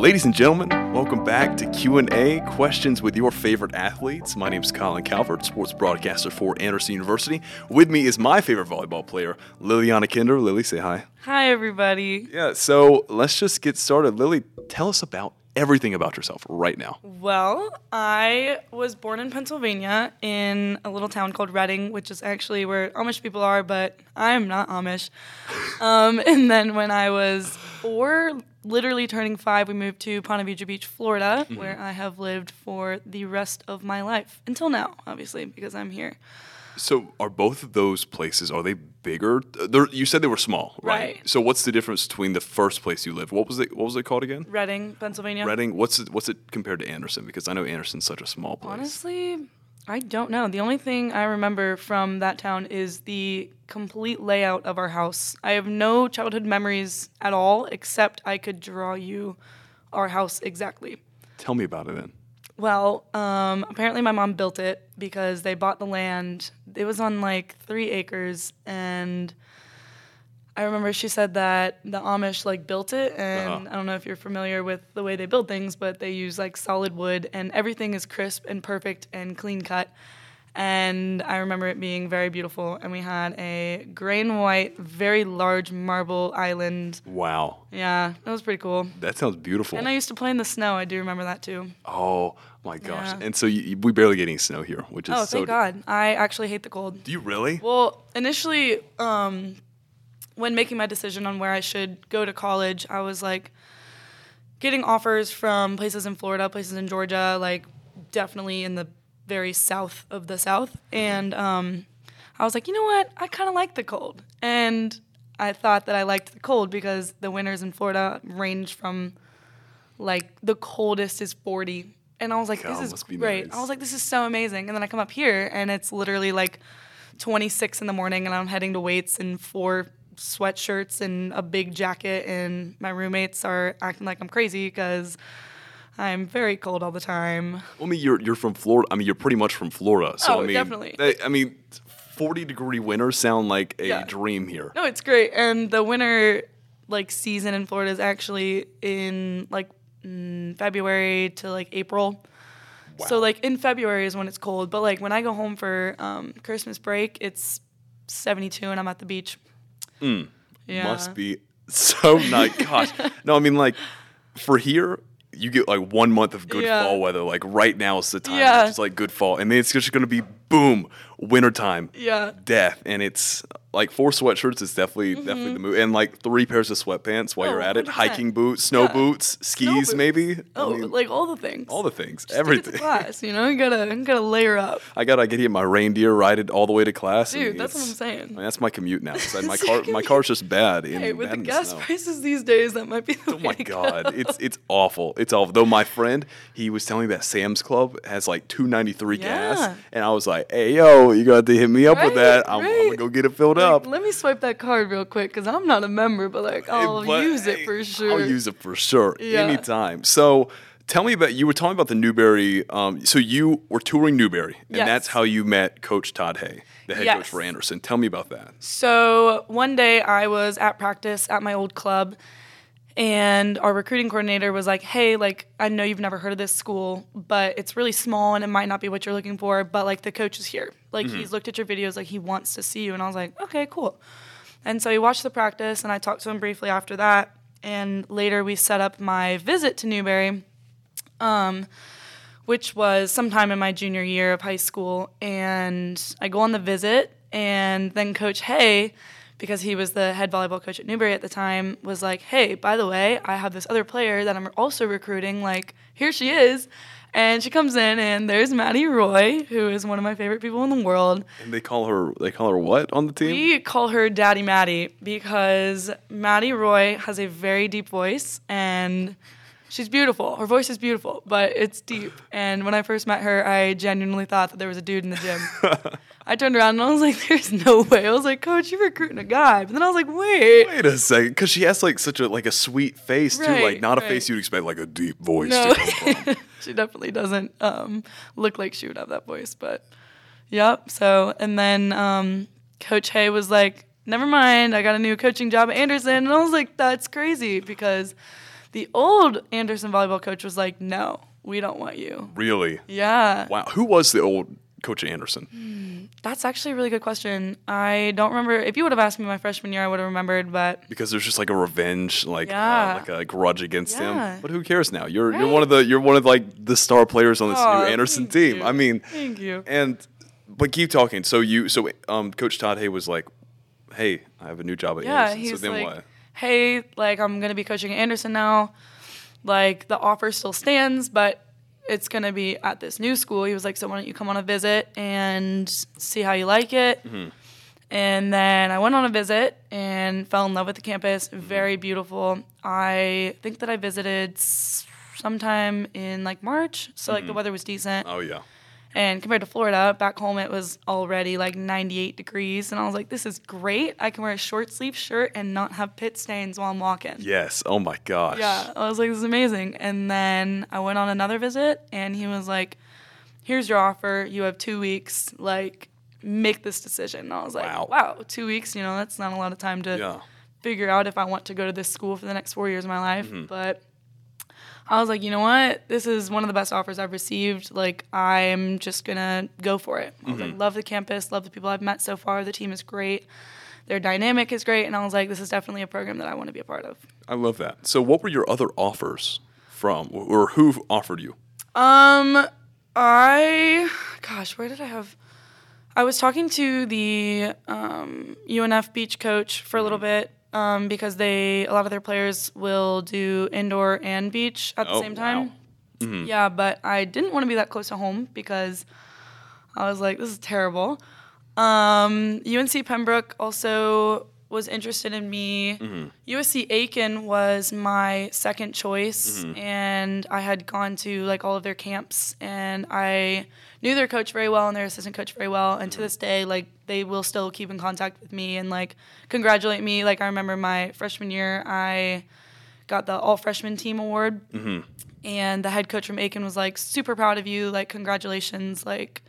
Ladies and gentlemen, welcome back to Q&A, questions with your favorite athletes. My name is Colin Calvert, sports broadcaster for Anderson University. With me is my favorite volleyball player, Liliana Kinder. Lily, say hi. Hi, everybody. Yeah, so let's just get started. Lily, tell us about everything about yourself right now. Well, I was born in Pennsylvania in a little town called Reading, which is actually where Amish people are, but I am not Amish. Um, and then when I was four, literally turning five, we moved to Ponte Vedra Beach, Florida, mm-hmm. where I have lived for the rest of my life until now, obviously, because I'm here. So, are both of those places are they bigger? They're, you said they were small, right? Right. So, what's the difference between the first place you lived? What was it? What was it called again? Reading, Pennsylvania. Reading. What's it, what's it compared to Anderson? Because I know Anderson's such a small place. Honestly, I don't know. The only thing I remember from that town is the complete layout of our house. I have no childhood memories at all, except I could draw you our house exactly. Tell me about it then. Well, um, apparently my mom built it because they bought the land. It was on like three acres, and I remember she said that the Amish like built it, and Uh-huh. I don't know if you're familiar with the way they build things, but they use like solid wood, and everything is crisp and perfect and clean cut. And I remember it being very beautiful, and we had a gray and white, very large marble island. Wow, Yeah, that was pretty cool. that sounds beautiful. And I used to play in the snow. I do remember that too. oh my gosh! Yeah. And so you, we barely get any snow here, which is Oh, so. thank God. I actually hate the cold. Do you really? Well, initially, um, when making my decision on where I should go to college, I was like getting offers from places in Florida, places in Georgia, like definitely in the very south of the South. And um, I was like, you know what? I kind of like the cold. And I thought that I liked the cold because the winters in Florida range from like the coldest is 40. And I was like, God, this is great. nice. I was like, this is so amazing. And then I come up here and it's literally like 26 in the morning and I'm heading to weights in four sweatshirts and a big jacket and my roommates are acting like I'm crazy because I'm very cold all the time. Well, I mean, you're you're from Florida. I mean, you're pretty much from Florida. So Oh, I mean, definitely. I, I mean, 40 degree winters sound like a Yeah. dream here. No, it's great. And the winter like season in Florida is actually in like mm, February to like April. Wow. So like in February is when it's cold, but like when I go home for um, Christmas break, it's 72 and I'm at the beach. Yeah. Hmm. Must be so nice. Gosh, no, I mean like for here. You get like one month of good Yeah. fall weather. Like right now is the time. Yeah. It's like good fall, and then it's just gonna be boom, wintertime. Yeah. death and it's like four sweatshirts is definitely definitely the move and like three pairs of sweatpants while Mm-hmm. Oh, you're at it 100%. hiking boots snow Yeah. boots skis boots. maybe I Oh, mean, like all the things. all the things Just everything class, you know, you gotta you gotta layer up. i gotta get my reindeer ride it all the way to class Dude, that's what I'm saying. I mean, that's my commute now. My car my car's just bad in, Hey, with the gas snow. prices these days, that might be the Oh my god, go. it's it's awful. It's awful. Though my friend, he was telling me that Sam's Club has like 293 gas, and I was like, "Hey yo, you got to hit me up with that. I'm, I'm gonna go get it filled Like, up." let me swipe that card real quick because I'm not a member, but like I'll But, use it for sure. I'll use it for sure Yeah. anytime. So tell me about you were talking about the Newberry. Um, so you were touring Newberry, and Yes. that's how you met Coach Todd Hay, the head coach for Anderson. Tell me about that. So one day I was at practice at my old club, and our recruiting coordinator was like, "Hey, like I know you've never heard of this school, but it's really small and it might not be what you're looking for, but like the coach is here. Like he's looked at your videos, like he wants to see you." And I was like, "Okay, cool." And so he watched the practice, and I talked to him briefly after that. And later we set up my visit to Newberry. Um, which was sometime in my junior year of high school. And I go on the visit, and then Coach Hay, because he was the head volleyball coach at Newberry at the time, was like, "Hey, by the way, I have this other player that I'm also recruiting. Like, here she is." And she comes in, and there's Maddie Roy, who is one of my favorite people in the world. And they call her they call her what on the team? We call her Daddy Maddie because Maddie Roy has a very deep voice and she's beautiful. Her voice is beautiful, but it's deep. And when I first met her, I genuinely thought that there was a dude in the gym. I turned around and I was like, "There's no way." I was like, "Coach, you're recruiting a guy." But then I was like, "Wait, Wait a second, because she has like such a like a sweet face too, like Right, not a face you'd expect like a deep voice no." to come from. she definitely doesn't um, look like she would have that voice, but yep. So and then um, Coach Hay was like, "Never mind, I got a new coaching job at Anderson," and I was like, "That's crazy," because The old Anderson volleyball coach was like, "No, we don't want you." Really? Yeah. Wow. Who was the old coach Anderson? That's actually a really good question. I don't remember. If you would have asked me my freshman year, I would have remembered. But Because there's just like a revenge, like uh, like a grudge against Yeah. him. But who cares now? You're you're one of the you're one of like the star players on this Aw, new Anderson team. you. I mean, Thank you. And but keep talking. So you so um Coach Todd Hay was like, "Hey, I have a new job at yeah, Anderson." he's so then like, what? "Hey, like I'm gonna be coaching at Anderson now. Like the offer still stands, but it's gonna be at this new school." He was like, "So why don't you come on a visit and see how you like it?" Mm-hmm. And then I went on a visit and fell in love with the campus. Mm-hmm. Very beautiful. I think that I visited sometime in like March, so like the weather was decent. Oh yeah. And compared to Florida, back home it was already like 98 degrees. And I was like, this is great. I can wear a short sleeve shirt and not have pit stains while I'm walking. Yes. Oh my gosh. Yeah, I was like, this is amazing. And then I went on another visit and he was like, here's your offer. You have two weeks. Like, make this decision. And I was like, Wow. wow, two weeks, you know, that's not a lot of time to Yeah. figure out if I want to go to this school for the next four years of my life. Mm-hmm. But I was like, you know what? This is one of the best offers I've received. Like, I'm just gonna go for it. I was Mm-hmm. like, love the campus, love the people I've met so far. The team is great. Their dynamic is great. And I was like, this is definitely a program that I want to be a part of. I love that. So what were your other offers from or who offered you? Um, I, gosh, where did I have? I was talking to the um, UNF beach coach for a little bit um, because they a lot of their players will do indoor and beach at the Oh, same time. wow. Yeah, but I didn't want to be that close to home because I was like, this is terrible. Um, UNC Pembroke also was interested in me. Mm-hmm. USC Aiken was my second choice, mm-hmm. and I had gone to like all of their camps, and I knew their coach very well and their assistant coach very well. And to mm-hmm. this day, like they will still keep in contact with me and like congratulate me. Like I remember my freshman year, I got the all freshman team award and the head coach from Aiken was like super proud of you like congratulations like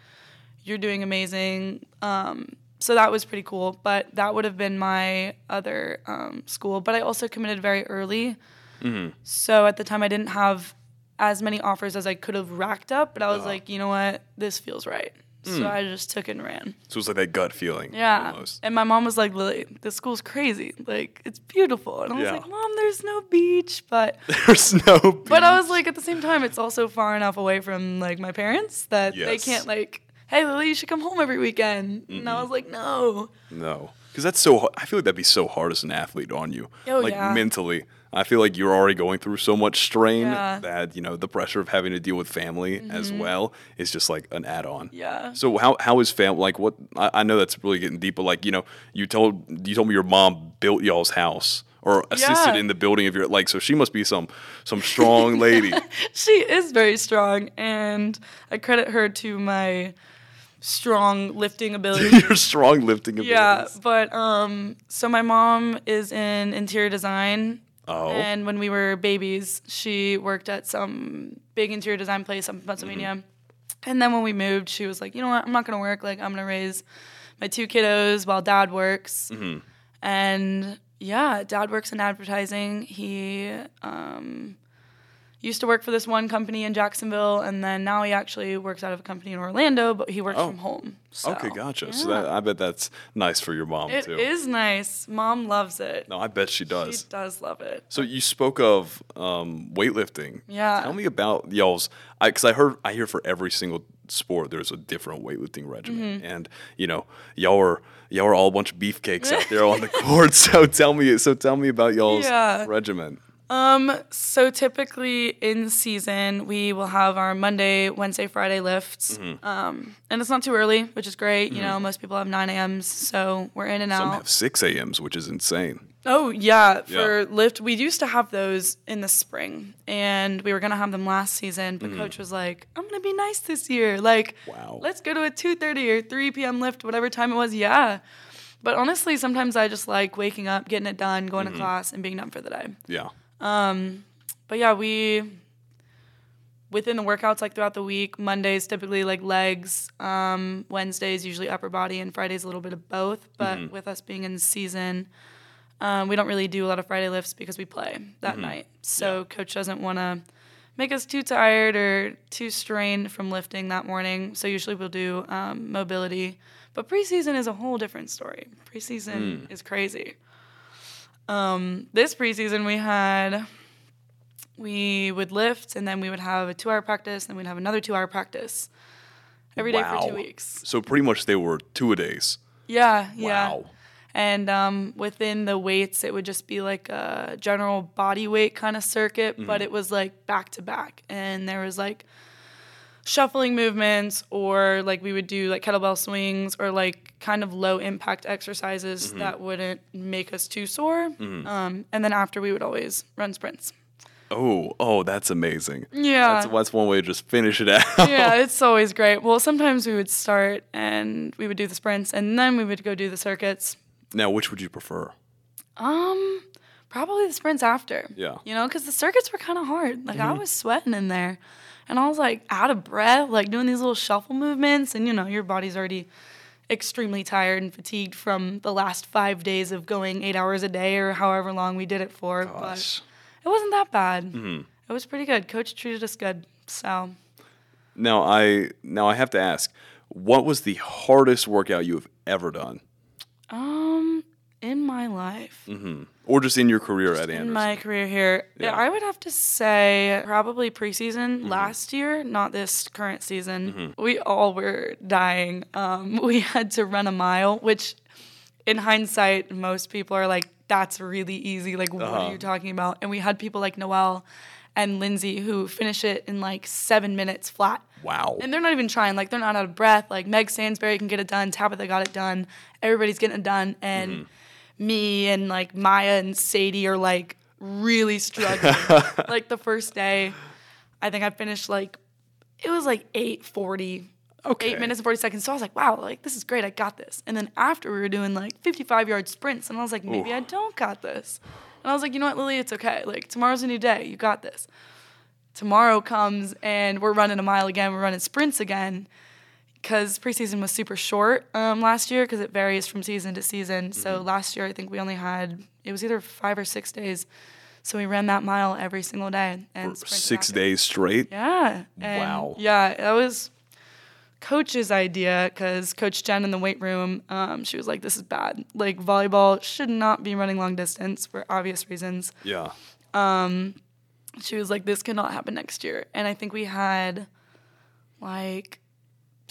you're doing amazing um, so that was pretty cool but that would have been my other um, school but i also committed very early. Mm-hmm. So at the time i didn't have as many offers as i could have racked up but i was uh-huh. like you know what? This feels right. So hmm. i just took it and ran. So it was like that gut feeling. yeah. Almost. and my mom was like lily this school's crazy. Like it's beautiful. And i was Yeah. like mom there's no beach but There's no. but I was like, at the same time, it's also far enough away from like my parents that they can't like, hey Lily, you should come home every weekend. And I was like, no. No, because that's so. I feel like that'd be so hard as an athlete on you, Oh, like yeah. mentally. I feel like you're already going through so much strain Yeah. that you know the pressure of having to deal with family as well is just like an add-on. Mm-hmm. Yeah. So how how is family like? What I, I know that's really getting deep, but like you know, you told you told me your mom built y'all's house or assisted Yeah. in the building of your like. So she must be some some strong lady. She is very strong, and I credit her to my strong lifting ability. your strong lifting ability. yeah, but um, so my mom is in interior design. Oh. And when we were babies, she worked at some big interior design place up in Pennsylvania. Mm-hmm. And then when we moved, she was like, you know what? I'm not going to work. Like, I'm going to raise my two kiddos while dad works. Mm-hmm. And yeah, dad works in advertising. He um, used to work for this one company in Jacksonville, and then now he actually works out of a company in Orlando, but he works Oh. from home. So, Okay, gotcha. So that I bet that's nice for your mom It too. It is nice. Mom loves it. No, I bet she does. She does love it. So you spoke of um, weightlifting. Yeah. Tell me about y'all's. Because I, heard I hear for every single sport there's a different weightlifting regimen, Mm-hmm. and you know y'all are y'all are all a bunch of beefcakes out there on the court. So tell me. So tell me about y'all's Yeah. regimen. Um, so typically in season, we will have our Monday, Wednesday, Friday lifts. Mm-hmm. Um, and it's not too early, which is great. You know, most people have 9 a.m.s, so we're in and Some out. have six a.m.s, which is insane. Oh yeah, for Yeah. lift, we used to have those in the spring, and we were gonna have them last season. But coach was like, "I'm gonna be nice this year. Like, Mm-hmm. Wow. let's go to a 2:30 or 3 p.m. lift, whatever time it was." Yeah. But honestly, sometimes I just like waking up, getting it done, going Mm-hmm. to class, and being done for the day. Yeah. But yeah, we within the workouts like throughout the week. Mondays typically like legs. Um, Wednesdays usually upper body, and Fridays a little bit of both. But with us being in season, Um, we don't really do a lot of Friday lifts because we play that night. So coach doesn't want to make us too tired or too strained from lifting that morning. So usually we'll do um, mobility. But preseason is a whole different story. Preseason is crazy. Um, this preseason we had we would lift and then we would have a two hour practice and we'd have another two hour practice every day for two weeks. So pretty much they were two a days. Yeah, yeah. And um, within the weights, it would just be like a general body weight kind of circuit, Mm-hmm. but it was like back to back. And there was like shuffling movements, or like we would do like kettlebell swings, or like kind of low impact exercises Mm-hmm. that wouldn't make us too sore. Um, and then after, we would always run sprints. Oh, oh, that's amazing. Yeah. That's, that's one way to just finish it out. yeah, it's always great. Well, sometimes we would start and we would do the sprints, and then we would go do the circuits. Now, which would you prefer? Um, probably the sprints after. Yeah. You know, because the circuits were kind of hard. Like I was sweating in there, and I was like out of breath, like doing these little shuffle movements, and you know, your body's already extremely tired and fatigued from the last five days of going eight hours a day or however long we did it for. Gosh. But it wasn't that bad. It was pretty good. Coach treated us good. So Now I now I have to ask, what was the hardest workout you have ever done, Um, in my life, mm-hmm. or just in your career at in my career here, Yeah. I would have to say probably preseason mm-hmm. last year, not this current season. Mm-hmm. We all were dying. Um, we had to run a mile, which, in hindsight, most people are like, "That's really easy." Like, what are uh-huh. you talking about? And we had people like Noelle and Lindsay who finish it in like seven minutes flat. wow. And they're not even trying. Like they're not out of breath. Like Meg Sansbury can get it done. Tabitha got it done. Everybody's getting it done. And me and like Maya and Sadie are like really struggling. like the first day, I think I finished like it was like eight forty. Okay. Eight minutes and 40 seconds. So I was like, wow, like this is great. I got this. And then after we were doing like 55 yard sprints, and I was like, maybe I don't got this. And I was like, you know what, Lily, it's okay. Like tomorrow's a new day. You got this tomorrow comes and we're running a mile again, we're running sprints again. Because preseason was super short um, last year because it varies from season to season. So last year, I think we only had, it was either five or six days. So we ran that mile every single day. and Six after. days straight. Yeah. and Wow. Yeah, that was coach's idea because Coach Jen in the weight room, um, she was like, this is bad. Like, volleyball should not be running long distance for obvious reasons Yeah. Um, she was like, "This cannot happen next year." And I think we had like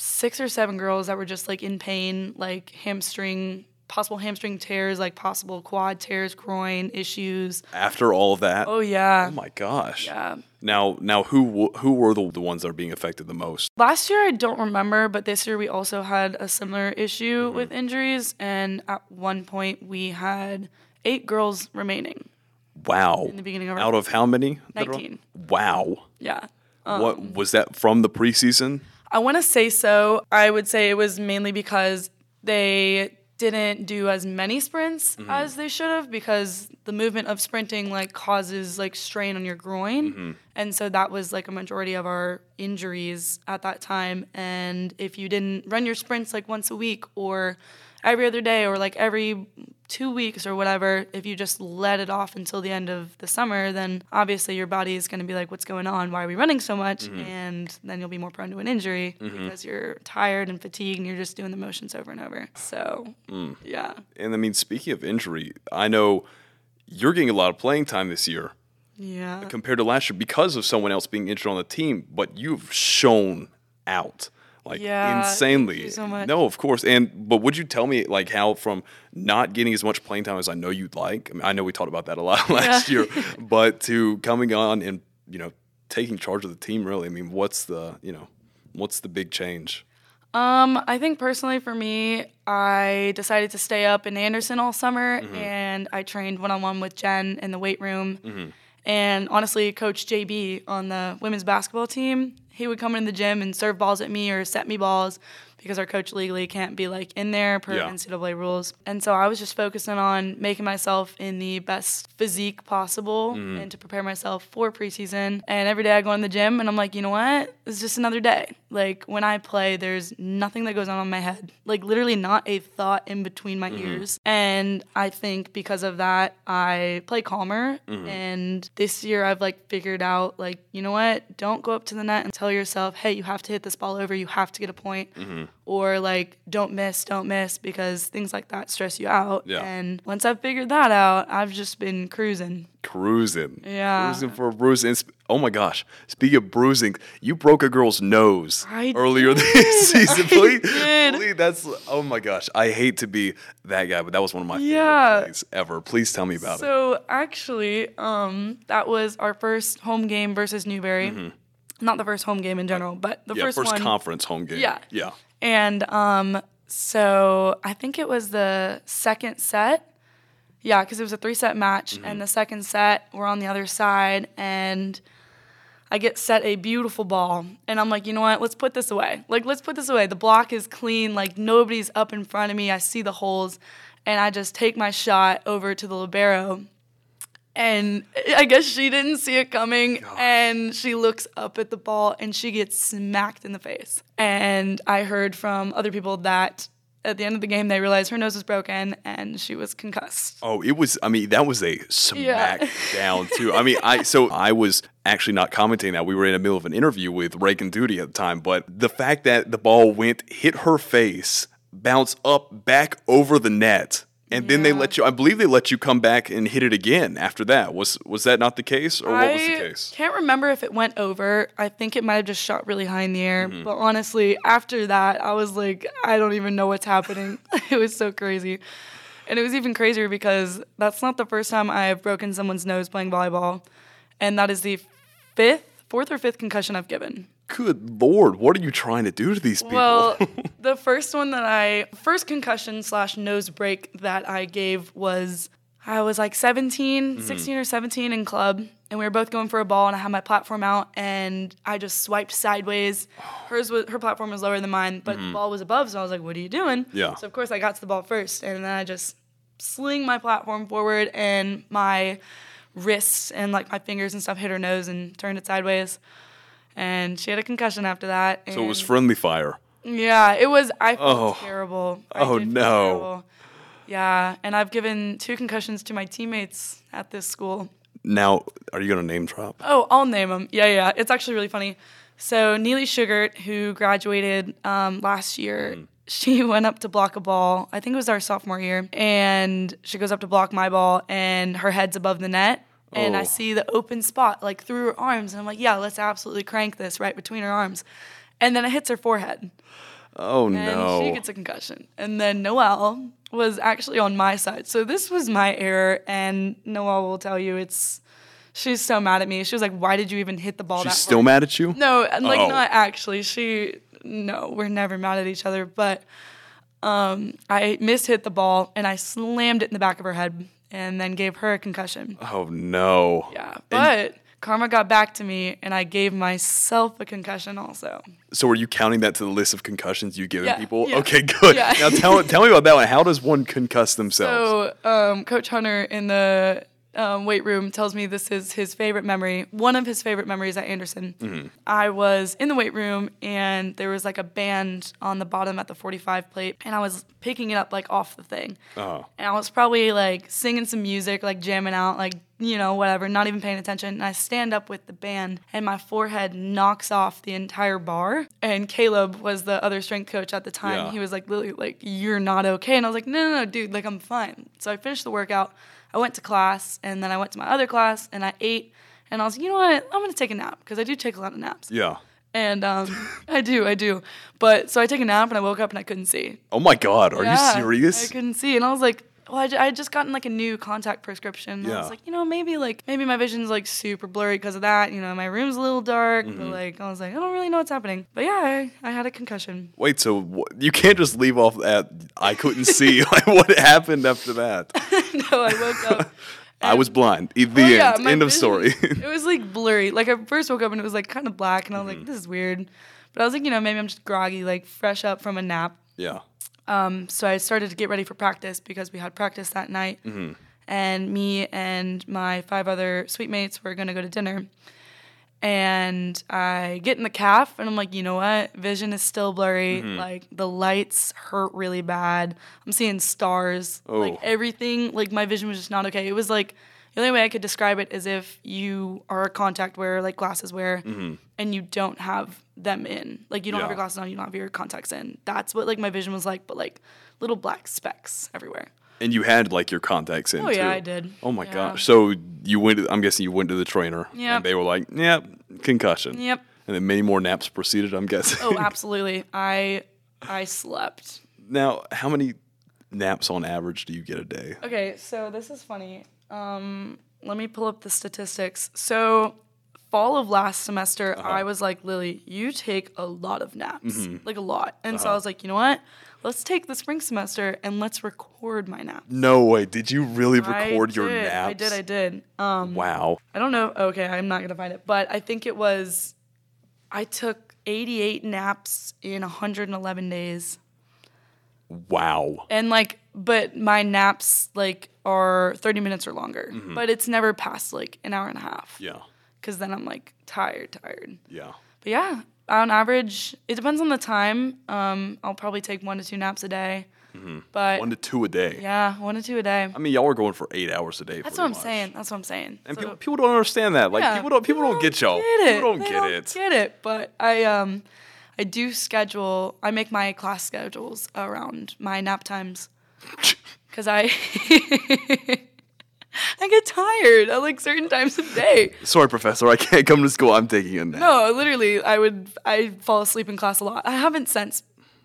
six or seven girls that were just like in pain, like hamstring, possible hamstring tears, like possible quad tears, groin issues. After all of that. Oh yeah, Oh my gosh. yeah. Now, now, who who were the, the ones that are being affected the most? Last year I don't remember, but this year we also had a similar issue mm-hmm. with injuries, and at one point we had eight girls remaining Wow. in the beginning of our Out of how many? 19. Wow. yeah. what um, was that from the preseason? I want to say so. I would say it was mainly because they didn't do as many sprints mm-hmm. as they should have because the movement of sprinting like causes like strain on your groin. Mm-hmm. And so that was like a majority of our injuries at that time and if you didn't run your sprints like once a week or every other day or like every 2 weeks or whatever, if you just let it off until the end of the summer, then obviously your body is going to be like what's going on? Why are we running so much? Mm-hmm. And then you'll be more prone to an injury mm-hmm. because you're tired and fatigued and you're just doing the motions over and over. So, mm. yeah. And I mean, speaking of injury, I know you're getting a lot of playing time this year Yeah. compared to last year because of someone else being injured on the team, but you've shown out like Yeah, thank insanely. you so much. No, of course. And but would you tell me like how from not getting as much playing time as I know you'd like? I, mean, I know we talked about that a lot last year, but to coming on and you know taking charge of the team really. I mean, what's the you know what's the big change? Um, I think personally for me, I decided to stay up in Anderson all summer and I trained one on one with Jen in the weight room. And honestly, Coach JB on the women's basketball team, he would come in the gym and serve balls at me or set me balls because our coach legally can't be like in there per Yeah. NCAA rules. And so I was just focusing on making myself in the best physique possible Mm-hmm. and to prepare myself for preseason. And every day I go in the gym and I'm like, you know what? It's just another day. Like when I play, there's nothing that goes on in my head. Like literally not a thought in between my Mm-hmm. ears. And I think because of that, I play calmer. Mm-hmm. And this year I've like figured out like, you know what? Don't go up to the net and tell yourself, hey, you have to hit this ball over. You have to get a point. Mm-hmm. Or like, don't miss, don't miss, because things like that stress you out. Yeah. And once I've figured that out, I've just been cruising. Cruising. Yeah. Cruising for a bruise. Oh my gosh. Speaking of bruising, you broke a girl's nose I earlier did. this season. Please, please, that's oh my gosh. I hate to be that guy, but that was one of my Yeah. favorite plays ever. Please tell me about it. So actually, um, that was our first home game versus Newberry. Not the first home game in general, but the Mm-hmm. Yeah, first, first one. conference home game. Yeah. Yeah. And um, so I think it was the second set. Yeah, because it was a three set match. Mm-hmm. And the second set, we're on the other side. And I get set a beautiful ball. And I'm like, you know what? Let's put this away. Like, let's put this away. The block is clean. Like, nobody's up in front of me. I see the holes. And I just take my shot over to the Libero. And I guess she didn't see it coming. And she looks up at the ball and she gets smacked in the face. And I heard from other people that at the end of the game, they realized her nose was broken and she was concussed. Oh, it was. I mean, that was a smack down too. I mean, I so I was actually not commenting that we were in the middle of an interview with Reagan Duty at the time, but the fact that the ball went hit her face, bounced up back over the net, and then they let you. I believe they let you come back and hit it again after that. Was was that not the case, or what was the case? I case? can't remember if it went over. I think it might have just shot really high in the air. Mm-hmm. But honestly, after that, I was like, I don't even know what's happening. it was so crazy. And it was even crazier because that's not the first time I have broken someone's nose playing volleyball. And that is the fifth, fourth or fifth concussion I've given. Good lord, what are you trying to do to these people? Well, the first one that I, first concussion slash nose break that I gave was, I was like 17, Mm-hmm. 16 or 17 in club, and we were both going for a ball, and I had my platform out, and I just swiped sideways. Hers was, her platform was lower than mine, but the ball was above, so I was like, what are you doing? Mm-hmm. Yeah. So of course I got to the ball first, and then I just sling my platform forward, and my wrists and like my fingers and stuff hit her nose and turned it sideways. And she had a concussion after that. so it was friendly fire. yeah, it was. I felt Oh. terrible. I Oh, no. terrible. Yeah, and I've given two concussions to my teammates at this school. Now, are you gonna name drop? Oh, I'll name them. Yeah, yeah. It's actually really funny. So Neely Sugart, who graduated um, last year, she went up to block a ball. I think it was our sophomore year, and she goes up to block my ball, and her head's above the net. And Oh. I see the open spot like through her arms, and I'm like, "Yeah, let's absolutely crank this right between her arms." And then it hits her forehead. Oh and no! she gets a concussion. And then Noelle was actually on my side. So this was my error, and Noelle will tell you it's she's so mad at me. She was like, "Why did you even hit the ball?" She's still hard?" mad at you? No, and like Oh. not actually. She no, we're never mad at each other. But um, I mishit the ball and I slammed it in the back of her head, and then gave her a concussion. Oh no! Yeah, but. Karma got back to me, and I gave myself a concussion also. So are you counting that to the list of concussions you've given Yeah, people? yeah, Okay, good. yeah. Now tell tell me about that one. How does one concuss themselves? So, um, Coach Hunter in the um, weight room tells me this is his favorite memory, one of his favorite memories at Anderson. Mm-hmm. I was in the weight room and there was like a band on the bottom at the 45 plate, and I was picking it up like off the thing. Oh. And I was probably like singing some music, like jamming out, like, you know, whatever, not even paying attention. And I stand up with the band and my forehead knocks off the entire bar. And Caleb was the other strength coach at the time. Yeah. He was like, Lily, like, you're not okay. And I was like, no, no, no, dude, like, I'm fine. So I finished the workout. I went to class and then I went to my other class and I ate. And I was like, you know what? I'm going to take a nap because I do take a lot of naps. Yeah. And um, I do, I do. But so I take a nap and I woke up and I couldn't see. Oh my God! Are Yeah, you serious? I couldn't see, and I was like, well, I, I had just gotten like a new contact prescription. and I Yeah. was like, you know, maybe like maybe my vision's like super blurry because of that. You know, my room's a little dark, Mm-hmm. but like I was like, I don't really know what's happening. But yeah, I, I had a concussion. Wait, so you can't just leave off that. I couldn't see. like, what happened after that? no, I woke up. I was blind. The Oh, end. my End of vision- story. it was like blurry. Like I first woke up and it was like kind of black, and I was Mm-hmm. like, this is weird. But I was like, you know, maybe I'm just groggy, like fresh up from a nap. Yeah. Um, so I started to get ready for practice because we had practice that night. Mm-hmm. And me and my five other suite mates were going to go to dinner. And I get in the calf and I'm like, you know what? Vision is still blurry. Mm-hmm. Like the lights hurt really bad. I'm seeing stars. Like Oh. everything, like my vision was just not okay. It was like the only way I could describe it is if you are a contact wearer, like glasses wearer, mm-hmm. and you don't have them in. Like you don't have your glasses on, you don't have your contacts in. That's what like my vision was like, but like little black specks everywhere. And you had like your contacts in Oh, yeah, too. I did. Oh my Yeah. gosh. So you went. To, I'm guessing you went to the trainer. Yeah. And they were like, "Yep, concussion." Yep. And then many more naps proceeded. I'm guessing. Oh, absolutely. I I slept. now, how many naps on average do you get a day? Okay, so this is funny. Um, let me pull up the statistics. So, fall of last semester, Uh-huh. I was like, Lily, you take a lot of naps, Mm-hmm. like a lot. And Uh-huh. so I was like, you know what? Let's take the spring semester and let's record my naps. No way. Did you really record your naps? I did. I did. Um, Wow. I don't know. Okay, I'm not gonna find it, but I think it was. I took 88 naps in 111 days. Wow. and like but my naps like are 30 minutes or longer but it's never past like an hour and a half Yeah. because then i'm like tired tired Yeah. but yeah on average it depends on the time um i'll probably take one to two naps a day but One to two a day. yeah one to two a day I mean, y'all were going for eight hours a day. that's what i'm much. saying that's what i'm saying And So- people, people don't understand that. Like yeah, people don't people don't get y'all. get it. People don't They get don't it. Get it. But I um I do schedule. I make my class schedules around my nap times because I I get tired at like certain times of day. Sorry, professor, I can't come to school. I'm taking a nap. No, literally, I would I fall asleep in class a lot. I haven't since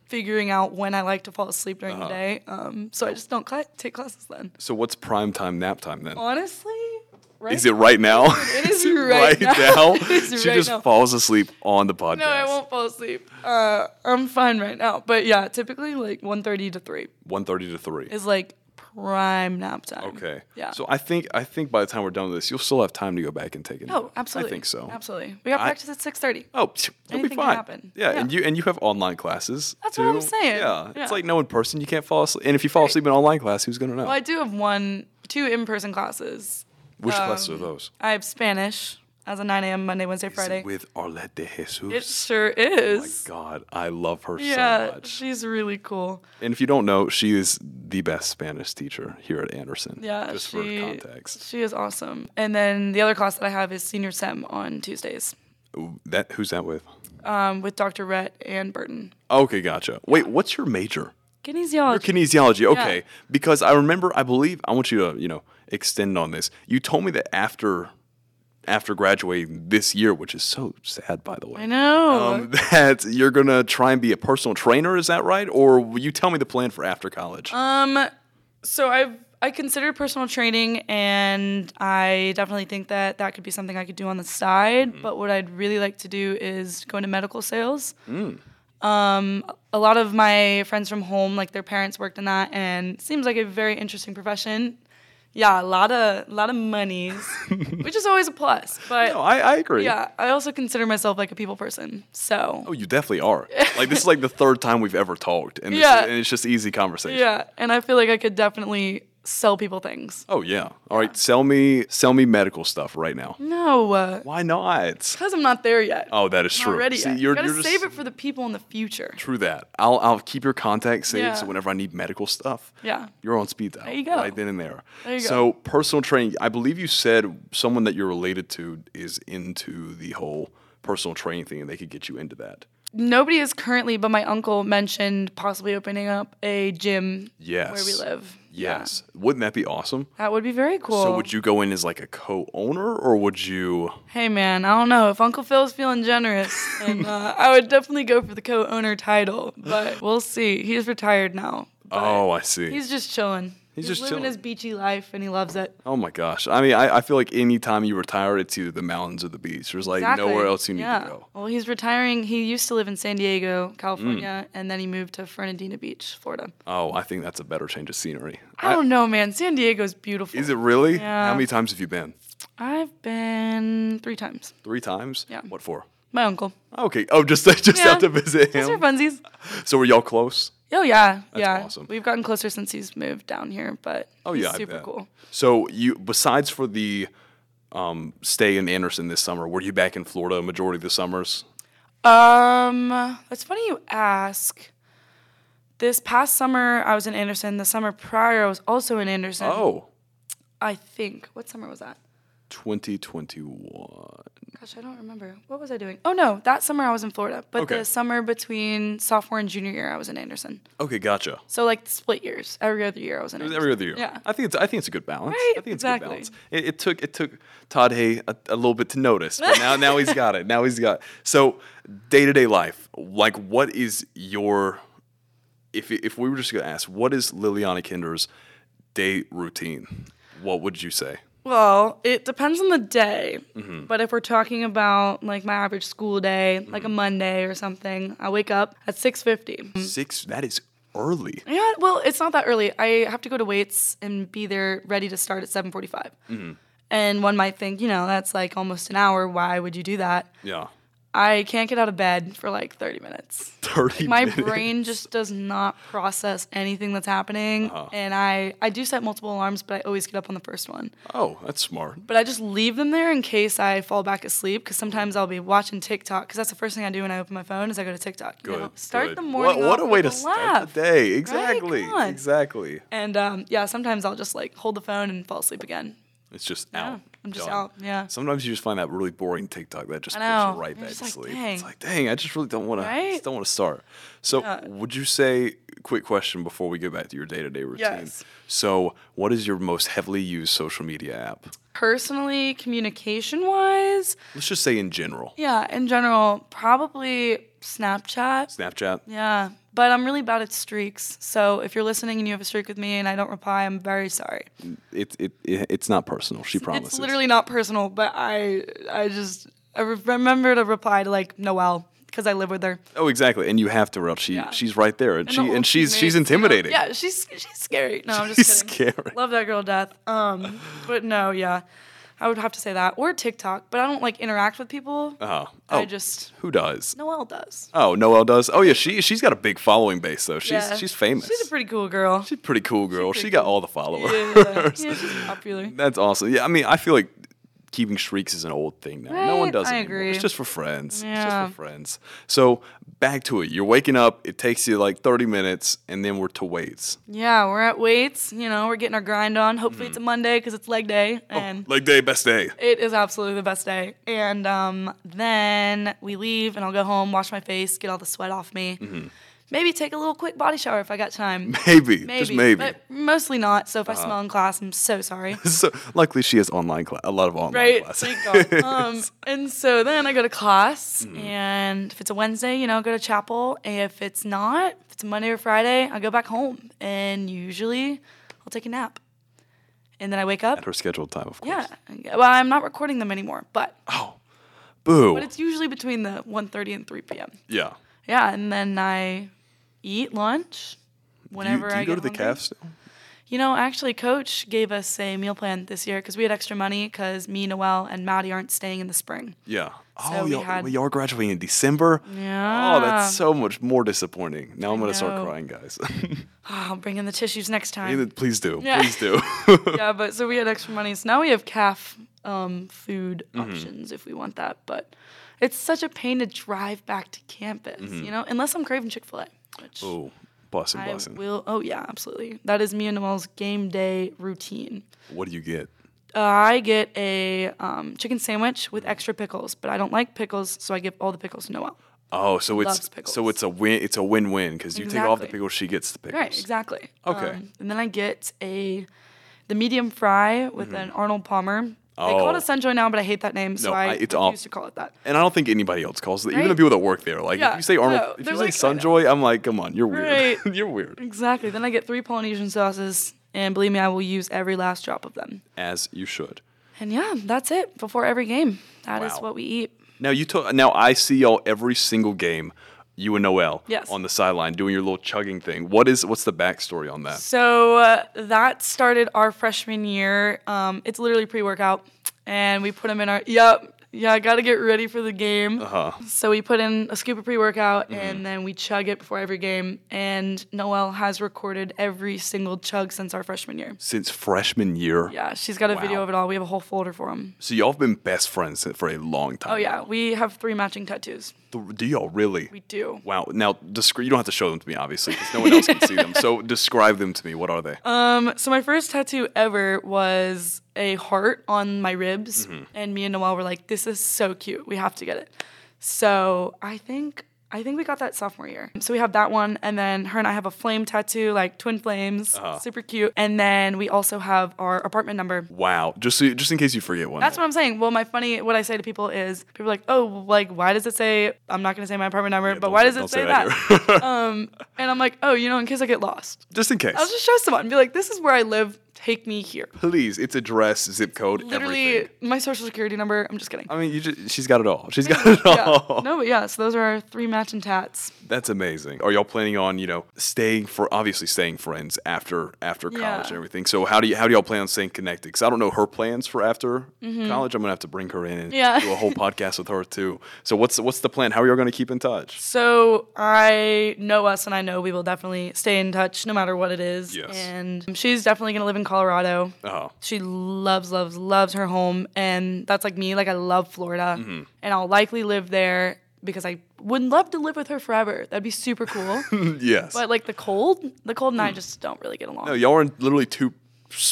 figuring out when I like to fall asleep during Uh-huh. the day. Um, so I just don't cla take classes then. So what's prime time nap time then? Honestly, right Is it right now? It is right now. now? It is she right just now. falls asleep on the podcast. No, I won't fall asleep. Uh, I'm fine right now. But yeah, typically like 1.30 to 3 1.30 to 3. is like prime nap time. Okay. Yeah. So I think I think by the time we're done with this, you'll still have time to go back and take a nap. Oh, absolutely. I think so. Absolutely. We got I- practice at 6.30. Oh, phew, you'll be Anything can fine. happen. Yeah, Yeah. and you and you have online classes. That's too. what I'm saying. Yeah, Yeah. it's like no in person. You can't fall asleep, and if you fall asleep in online class, who's gonna know? Well, I do have one, two in-person classes. Which classes um, are those? I have Spanish as a 9 a.m. Monday, Wednesday, Is Friday. with Arlette de Jesus. It sure is. Oh my. God, I love her yeah, so much. she's really cool. And if you don't know, she is the best Spanish teacher here at Anderson. Yeah, just she, for context. She is awesome. And then the other class that I have is Senior SEM on Tuesdays Ooh, That who's that with? um, with Dr. Rhett and Burton. Okay, gotcha. Wait, what's your major? Kinesiology. Kinesiology. Okay, because I remember, I believe, I want you to, you know, extend on this. You told me that after, after graduating this year, which is so sad, by the way. I know. Um, that you're gonna try and be a personal trainer. Is that right? Or will you tell me the plan for after college? Um, so I've I consider personal training, and I definitely think that that could be something I could do on the side. Mm-hmm. But what I'd really like to do is go into medical sales. Mm. Um, a lot of my friends from home, like their parents, worked in that, and seems like a very interesting profession. Yeah, a lot of a lot of monies, which is always a plus. But no, I, I agree. yeah, I also consider myself like a people person. So Oh, you definitely are. like this is like the third time we've ever talked, and, Yeah. is, and it's just easy conversation. yeah, and I feel like I could definitely sell people things. Oh yeah. All right. Sell me, sell me medical stuff right now. No, uh, Why not? because I'm not there yet. Oh, that is I'm true. ready See, yet. you're, Gotta you're just, save it for the people in the future. True that. I'll I'll keep your contact saved, Yeah. so whenever I need medical stuff, Yeah. you're on speed dial. There you go. Right then and there. There you go. so personal training. I believe you said someone that you're related to is into the whole personal training thing, and they could get you into that. Nobody is currently, but my uncle mentioned possibly opening up a gym Yes. where we live. Yeah. Yes. Wouldn't that be awesome? That would be very cool. So would you go in as like a co-owner, or would you? Hey man, I don't know if Uncle Phil's feeling generous, and uh, I would definitely go for the co-owner title. But we'll see. He's retired now. Oh, I see. he's just chilling. He's, just living chilling. his beachy life, and he loves it. Oh my gosh. I mean, I, I feel like anytime you retire, it's either the mountains or the beach. There's like Exactly. nowhere else you need yeah. to go. Well, he's retiring. He used to live in San Diego, Mm. California, and then he moved to Fernandina Beach, Florida. Oh, I think that's a better change of scenery. I don't know, man. San Diego's beautiful. Is it really? Yeah. How many times have you been? I've been three times. Three times? Yeah. What for? My uncle. Okay. Oh, just just Yeah. out to visit Those are him. funsies. So were y'all close? Oh yeah, yeah. awesome. We've gotten closer since he's moved down here, but Oh yeah, super cool. So you, besides for the um, stay in Anderson this summer, were you back in Florida a majority of the summers? Um, it's funny you ask. This past summer, I was in Anderson. The summer prior, I was also in Anderson. Oh, I think. What summer was that? 2021. Gosh, I don't remember. What was I doing? Oh no, that summer I was in Florida. But Okay. the summer between sophomore and junior year, I was in Anderson. Okay, gotcha. So like split years. Every other year, I was in It Anderson. every other year. Yeah. I think it's I think it's a good balance. Right, I think it's exactly. a good balance. It, it took it took Todd Hay a, a little bit to notice, but now now he's got it. Now he's got so day to day life. Like, what is your if if we were just gonna ask, what is Liliana Kinder's day routine? What would you say? Well, it depends on the day. Mm-hmm. But if we're talking about like my average school day, like Mm-hmm. a Monday or something, I wake up at 6:50. Six. That is early. Yeah, well, it's not that early. I have to go to weights and be there ready to start at 7:45. Mm-hmm. And one might think, you know, that's like almost an hour. Why would you do that? Yeah. I can't get out of bed for like 30 minutes. Thirty. My minutes. brain just does not process anything that's happening. And I, I do set multiple alarms, but I always get up on the first one. Oh, that's smart. But I just leave them there in case I fall back asleep. Because sometimes I'll be watching TikTok. Because that's the first thing I do when I open my phone is I go to TikTok. you Good. know? Start good. the morning. What, what a way to start laugh. the day. Exactly. On. Exactly. And um, yeah, sometimes I'll just like hold the phone and fall asleep again. It's just Yeah, out. I'm just done. out. Yeah. Sometimes you just find that really boring TikTok that just puts you right back to like, sleep. dang. It's like, dang, I just really don't want to. Right? Don't want to start. So, would you say? Quick question before we get back to your day to day routine. Yes. So, what is your most heavily used social media app? Personally, communication wise, Let's just say in general. yeah, in general, probably Snapchat. Snapchat. Yeah, but I'm really bad at streaks. So if you're listening and you have a streak with me and I don't reply, I'm very sorry. It, it, it it's not personal. She promises. It's literally not personal, but I I just I re- remember to reply to like Noelle because I live with her. Oh, exactly. And you have to, or she Yeah. she's right there, and, And she the and she's she's teammates, intimidating. Yeah, she's she's scary. No, I'm She's just kidding. scary. Love that girl death. Um, but no, yeah, I would have to say that or TikTok. But I don't like interact with people. Uh-huh. I Oh, just who does? Noelle does. Oh, Noelle does. Oh yeah, she she's got a big following base though. She's Yeah. she's famous. She's a pretty cool girl. She's a pretty cool girl. pretty she got cool. all the followers. yeah, yeah, she's popular. That's awesome. Yeah, I mean, I feel like keeping streaks is an old thing now. No one does it I anymore. agree. It's just for friends. It's Yeah. just for friends. So back to it. You're waking up. It takes you like 30 minutes, and then we're to weights. Yeah, we're at weights. You know, we're getting our grind on. Hopefully, Mm. it's a Monday because it's leg day, and Leg day, best day. it is absolutely the best day. And um, then we leave, and I'll go home, wash my face, get all the sweat off me. Mm-hmm. Maybe take a little quick body shower if I got time. Maybe, Maybe, just maybe. Uh-huh. but mostly not. So if I smell in class, I'm so sorry. so luckily, she has online class. A lot of online Right, classes. thank God. Um, and so then I go to class, Mm-hmm. and if it's a Wednesday, you know, go to chapel. If it's not, if it's Monday or Friday, I go back home, and usually I'll take a nap, and then I wake up. At her scheduled time, of course. Yeah. Well, I'm not recording them anymore, but Oh, boo. but it's usually between the 1:30 and 3 p.m. yeah. Yeah, and then I eat lunch Do you, whenever do you I go to the hungry. calf still? You know, actually, Coach gave us a meal plan this year because we had extra money because me, Noelle, and Maddie aren't staying in the spring. Yeah. So oh, we y'all, had- well, y'all are graduating in December. Yeah. Oh, that's so much more disappointing. Now I'm gonna start crying, guys. Oh, I'll bring in the tissues next time. Please do. Yeah. Please do. yeah, but so we had extra money. So now we have calf um, food Mm-hmm. options if we want that. But it's such a pain to drive back to campus, you know, unless I'm craving Chick fil A, which Mm-hmm. oh, bussin', I bussin'. will. Oh, yeah, absolutely. That is me and Noelle's game day routine. What do you get? Uh, I get a um, chicken sandwich with extra pickles, but I don't like pickles, so I give all the pickles to Noelle. Oh, so it's so it's a win. It's a win-win because you take off the pickles, she gets the pickles. Right, exactly. Okay. Um, and then I get a the medium fry with an Arnold Palmer. They call it. Oh. Sunjoy now, but I hate that name, so No, I, I- it's refuse all- to call it that. And I don't think anybody else calls it. Even the people that work there, like if you say Arnold, no, if you like, say Sunjoy, uh, I'm like, come on, you're weird. Right. you're weird. Exactly. Then I get three Polynesian sauces, and believe me, I will use every last drop of them. As you should. And yeah, that's it before every game. That is Wow. what we eat. Now you told. Now I see y'all every single game. You and Noelle Yes. on the sideline doing your little chugging thing. What is what's the backstory on that? So uh, that started our freshman year. Um, it's literally pre-workout, and we put them in our. Yep, Yeah, I got to get ready for the game. Uh-huh. So we put in a scoop of pre workout Mm-hmm. and then we chug it before every game. And Noelle has recorded every single chug since our freshman year. Since freshman year. Yeah, she's got a video of it all. We have a whole folder for them. So y'all have been best friends for a long time. Oh, yeah. We have three matching tattoos. Do y'all really? We do. Wow. Now, descri- you don't have to show them to me, obviously, because no one else can see them. So describe them to me. What are they? Um, so my first tattoo ever was a heart on my ribs, Mm-hmm. and me and Noelle were like, "This is so cute. We have to get it." So I think I think we got that sophomore year. So we have that one, and then her and I have a flame tattoo, like twin flames, Uh-huh. super cute. And then we also have our apartment number. wow. Just so, just in case you forget one. That's what I'm saying. Well, my funny, what I say to people is, people are like, "Oh, like why does it say?" I'm not gonna say my apartment number, but why does it don't say, that? here. um, and I'm like, "Oh, you know, in case I get lost, just in case. I'll just show someone and be like, this is where I live. Take me here." Please, it's address, zip code, literally everything. my social security number. I'm just kidding. I mean, you just, she's got it all. She's got it yeah. all. No, but yeah, so those are our three matching tats. That's amazing. Are y'all planning on, you know, staying for obviously staying friends after after college Yeah. and everything? So how do you how do y'all plan on staying connected? Because I don't know her plans for after college. I'm gonna have to bring her in and Mm-hmm. Yeah. do a whole podcast with her too. So what's what's the plan? How are y'all gonna keep in touch? So I know us and I know we will definitely stay in touch no matter what it is. Yes. And she's definitely gonna live in Colorado. Oh, She loves, loves, loves her home. And that's like me. Like I love Florida. Mm-hmm. And I'll likely live there because I would love to live with her forever. That'd be super cool. yes. but like the cold, the cold and I just don't really get along. no, y'all are in literally two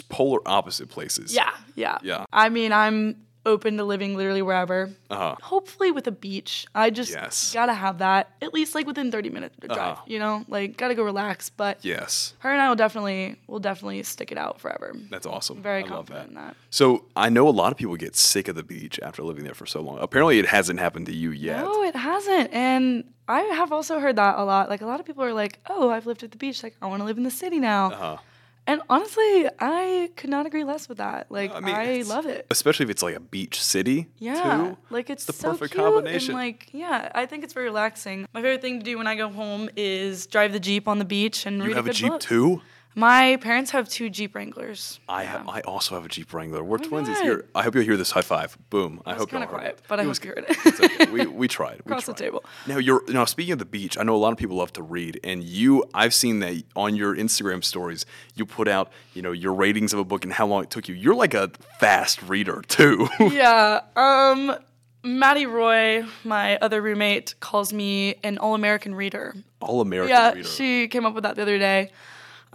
polar opposite places. Yeah, yeah. Yeah. I mean, I'm open to living literally wherever. Uh-huh. Hopefully with a beach. I just Yes. gotta have that at least like within 30 minutes drive. Uh-huh. You know, like gotta go relax. But Yes. her and I will definitely will definitely stick it out forever. That's awesome. Very I love confident in that. So I know a lot of people get sick of the beach after living there for so long. Apparently, it hasn't happened to you yet. No, it hasn't. And I have also heard that a lot. Like a lot of people are like, "Oh, I've lived at the beach. Like I want to live in the city now." Uh-huh. And honestly, I could not agree less with that. Like I I, mean, it's- love it. Especially if it's like a beach city. Yeah, Too. like it's the so perfect cute combination. And like, yeah, I think it's very relaxing. My favorite thing to do when I go home is drive the jeep on the beach and You read have a a Jeep book. too? My parents have two Jeep Wranglers. I have. I also have a Jeep Wrangler. We're my twinsies here. I hope you'll hear this high five. Boom. I hope kind of quiet, but I It hope was you heard It's it. okay. We we tried. We Across the table. Now you're now speaking of the beach. I know a lot of people love to read, and you. I've seen that on your Instagram stories. You put out you know your ratings of a book and how long it took you. You're like a fast reader too. yeah. Um, Maddie Roy, my other roommate, calls me an all-American reader. All American yeah, reader. she came up with that the other day.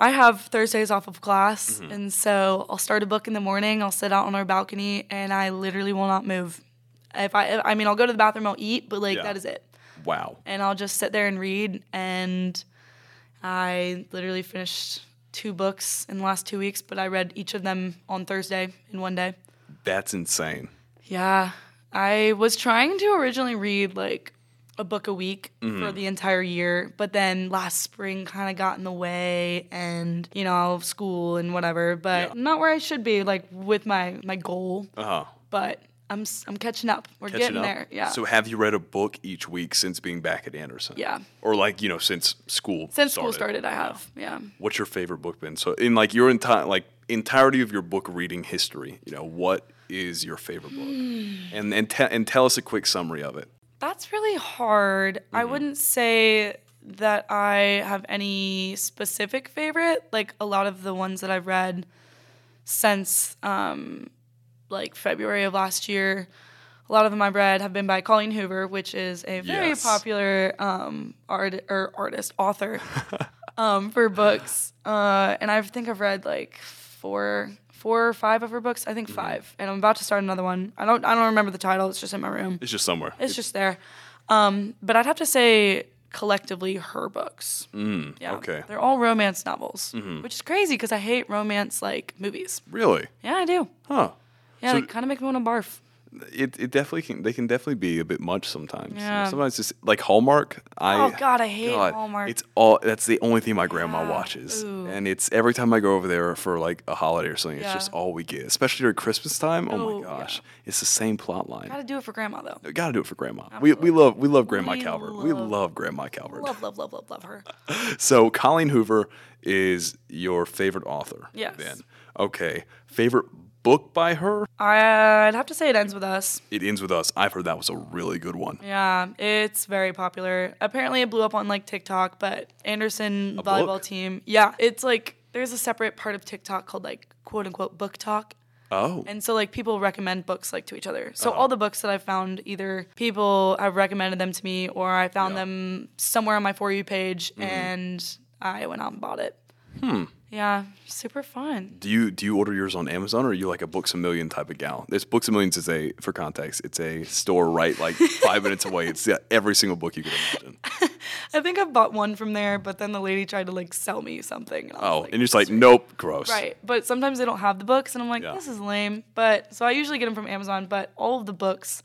I have Thursdays off of class, Mm-hmm. and so I'll start a book in the morning. I'll sit out on our balcony, and I literally will not move. If I, I mean, I'll go to the bathroom, I'll eat, but like Yeah. that is it. wow. And I'll just sit there and read. And I literally finished two books in the last two weeks, but I read each of them on Thursday in one day. That's insane. Yeah. I was trying to originally read like a book a week Mm-hmm. for the entire year, but then last spring kind of got in the way and, you know, school and whatever, but Yeah. not where I should be like with my my goal, Uh huh. but I'm I'm catching up. We're Catching getting up. there. Yeah. So have you read a book each week since being back at Anderson? Yeah. Or like you know since school. Since school started, I have. Yeah. What's your favorite book been? So in like your entire like entirety of your book reading history, you know what is your favorite book? Hmm. And and te- and tell us a quick summary of it. That's really hard. I Mm-hmm. wouldn't say that I have any specific favorite. Like a lot of the ones that I've read since um, like February of last year, a lot of them I've read have been by Colleen Hoover, which is a very Yes. popular um, art or artist author um, for books. Uh, and I think I've read like four, four or five of her books. I Mm-hmm. think five, and I'm about to start another one. I don't, I don't remember the title. It's just in my room. It's just somewhere. It's just there. Um, but I'd have to say collectively her books. Mm, Yeah. Okay. They're all romance novels, Mm-hmm. which is crazy because I hate romance like movies. Really? Yeah, I do. Huh. Yeah, So- they kind of make me want to barf. It, it definitely can they can definitely be a bit much sometimes. You know, Sometimes just like Hallmark. I Oh, God, I hate Hallmark. It's all that's the only thing my grandma Yeah. watches, Ooh. and it's every time I go over there for like a holiday or something. It's just all we get, especially during Christmas time. Oh, Oh, my yeah. gosh, it's the same plot line. Gotta do it for grandma though. We gotta do it for grandma. We, we love we love Grandma We Calvert. we love- love Grandma Calvert. Love, love, love, love, love her. So Colleen Hoover is your favorite author. Yes. Then okay, favorite book by her? I'd have to say it ends with us. It ends with us. I've heard that was a really good one. Yeah, it's very popular. Apparently, it blew up on like TikTok, but Anderson volleyball book? team. Yeah, it's like there's a separate part of TikTok called like quote unquote BookTok. Oh, And so like people recommend books like to each other. So Uh-huh. all the books that I've found, either people have recommended them to me or I found Yeah. Mm-hmm. them somewhere on my for you page and I went out and bought it. Hmm. Yeah, super fun. do you do you order yours on Amazon or are you like a Books a Million type of gal? There's Books a Millions is a for context. It's a store right like five minutes away. It's every single book you could imagine. I think I've bought one from there, but then the lady tried to like sell me something. And Oh, like, and you're just like, nope, gross. Right, but sometimes they don't have the books, and I'm like, Yeah. this is lame. But so I usually get them from Amazon, but all of the books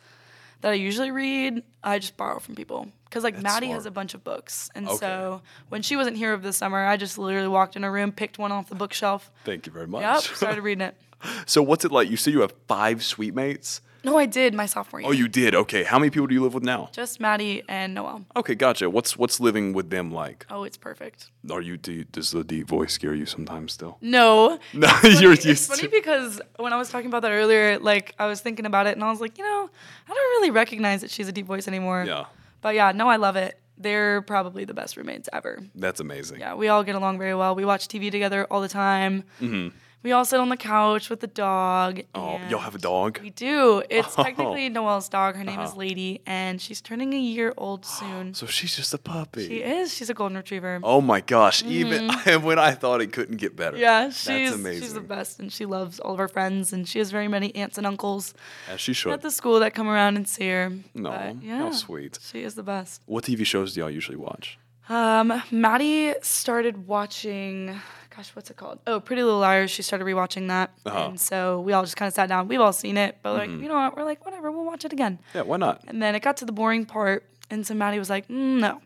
that I usually read, I just borrow from people. Because like Maddie has a bunch of books, and Okay. so when she wasn't here over the summer, I just literally walked in her room, picked one off the bookshelf. Thank you very much. Yep, started reading it. so what's it like? You say you have five suite mates? No, I did my sophomore year. Oh, you did. Okay. How many people do you live with now? Just Maddie and Noelle. Okay, gotcha. What's what's living with them like? Oh, it's perfect. Are you do you, does the deep voice scare you sometimes still? No. No, Funny- you're it's used funny to. because when I was talking about that earlier, like I was thinking about it and I was like, you know, I don't really recognize that she's a deep voice anymore. Yeah, But yeah, no, I love it. They're probably the best roommates ever. that's amazing. Yeah, we all get along very well. We watch TV together all the time. Mm-hmm. We all sit on the couch with the dog. Mm-hmm. Oh, y'all have a dog? We do. It's Oh. technically Noelle's dog. Her name is Uh-huh. Lady, and she's turning a year old soon. So she's just a puppy. she is. She's a golden retriever. Oh my gosh! Even when I thought it couldn't get better. Mm-hmm. Yeah, that's she's amazing. she's the best, and she loves all of her friends, and she has very many aunts and uncles As she should. at the school that come around and see her. No, But, yeah, how sweet. She is the best. What TV shows do y'all usually watch? Um, Maddie started watching, gosh, what's it called? Oh, Pretty Little Liars. She started rewatching that, Uh-huh. Mm-hmm. and so we all just kind of sat down. We've all seen it, but like, you know what? We're like, whatever, we'll watch it again. Yeah, why not? And then it got to the boring part, and so Maddie was like, mm, no.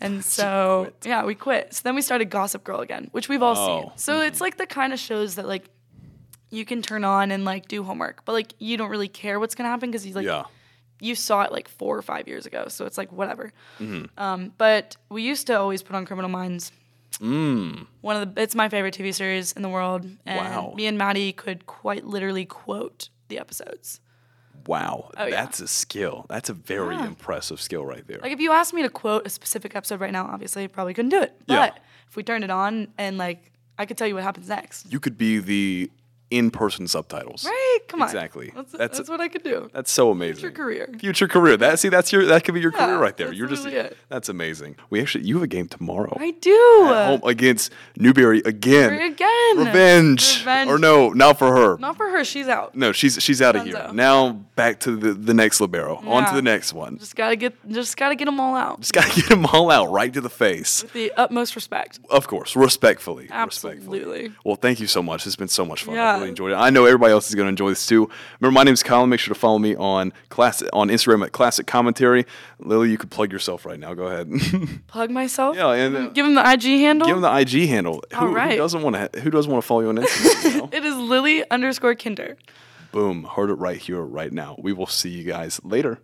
And so yeah, we quit. So then we started Gossip Girl again, which we've all Oh, seen. So it's like the kind of shows that like you can turn on and like do homework, but like you don't really care what's gonna happen because you like yeah. you saw it like four or five years ago, so it's like whatever. Mm-hmm. Um, but we used to always put on Criminal Minds. Mm. One of the it's my favorite TV series in the world, and Wow. me and Maddie could quite literally quote the episodes. Wow. Oh, yeah. That's a skill. That's a very Yeah. impressive skill right there. Like if you asked me to quote a specific episode right now, obviously I probably couldn't do it. But Yeah. if we turned it on and like I could tell you what happens next. you could be the in-person subtitles. Right? Come on. Exactly. That's, That's- that's, what I could do. That's so amazing. Future career. Future career. That see, that's your that could be your Yeah, career right there. that's You're just it. that's amazing. We actually you have a game tomorrow. I do. At home against Newberry again. Again. Revenge. Revenge. Or no, not for her. Not for her. She's out. No, she's she's out of here. Now back to the, the next libero. On to the next one. Just gotta get. Just gotta get them all out. Just gotta get them all out right to the face. With the utmost respect. Of course, respectfully. Respectfully. Absolutely. Well, thank you so much. It's been so much fun. Yeah. Really enjoyed it. I know everybody else is going to enjoy this too. Remember, my name is Colin. Make sure to follow me on class on Instagram at Classic Commentary. Lily, you could plug yourself right now. Go ahead. Plug myself. yeah, and uh, Give him the IG handle. give him the IG handle. Who, All who right. doesn't want to? Who doesn't want to follow you on Instagram? you know? it is Lily underscore Kinder. Boom! Heard it right here, right now. We will see you guys later.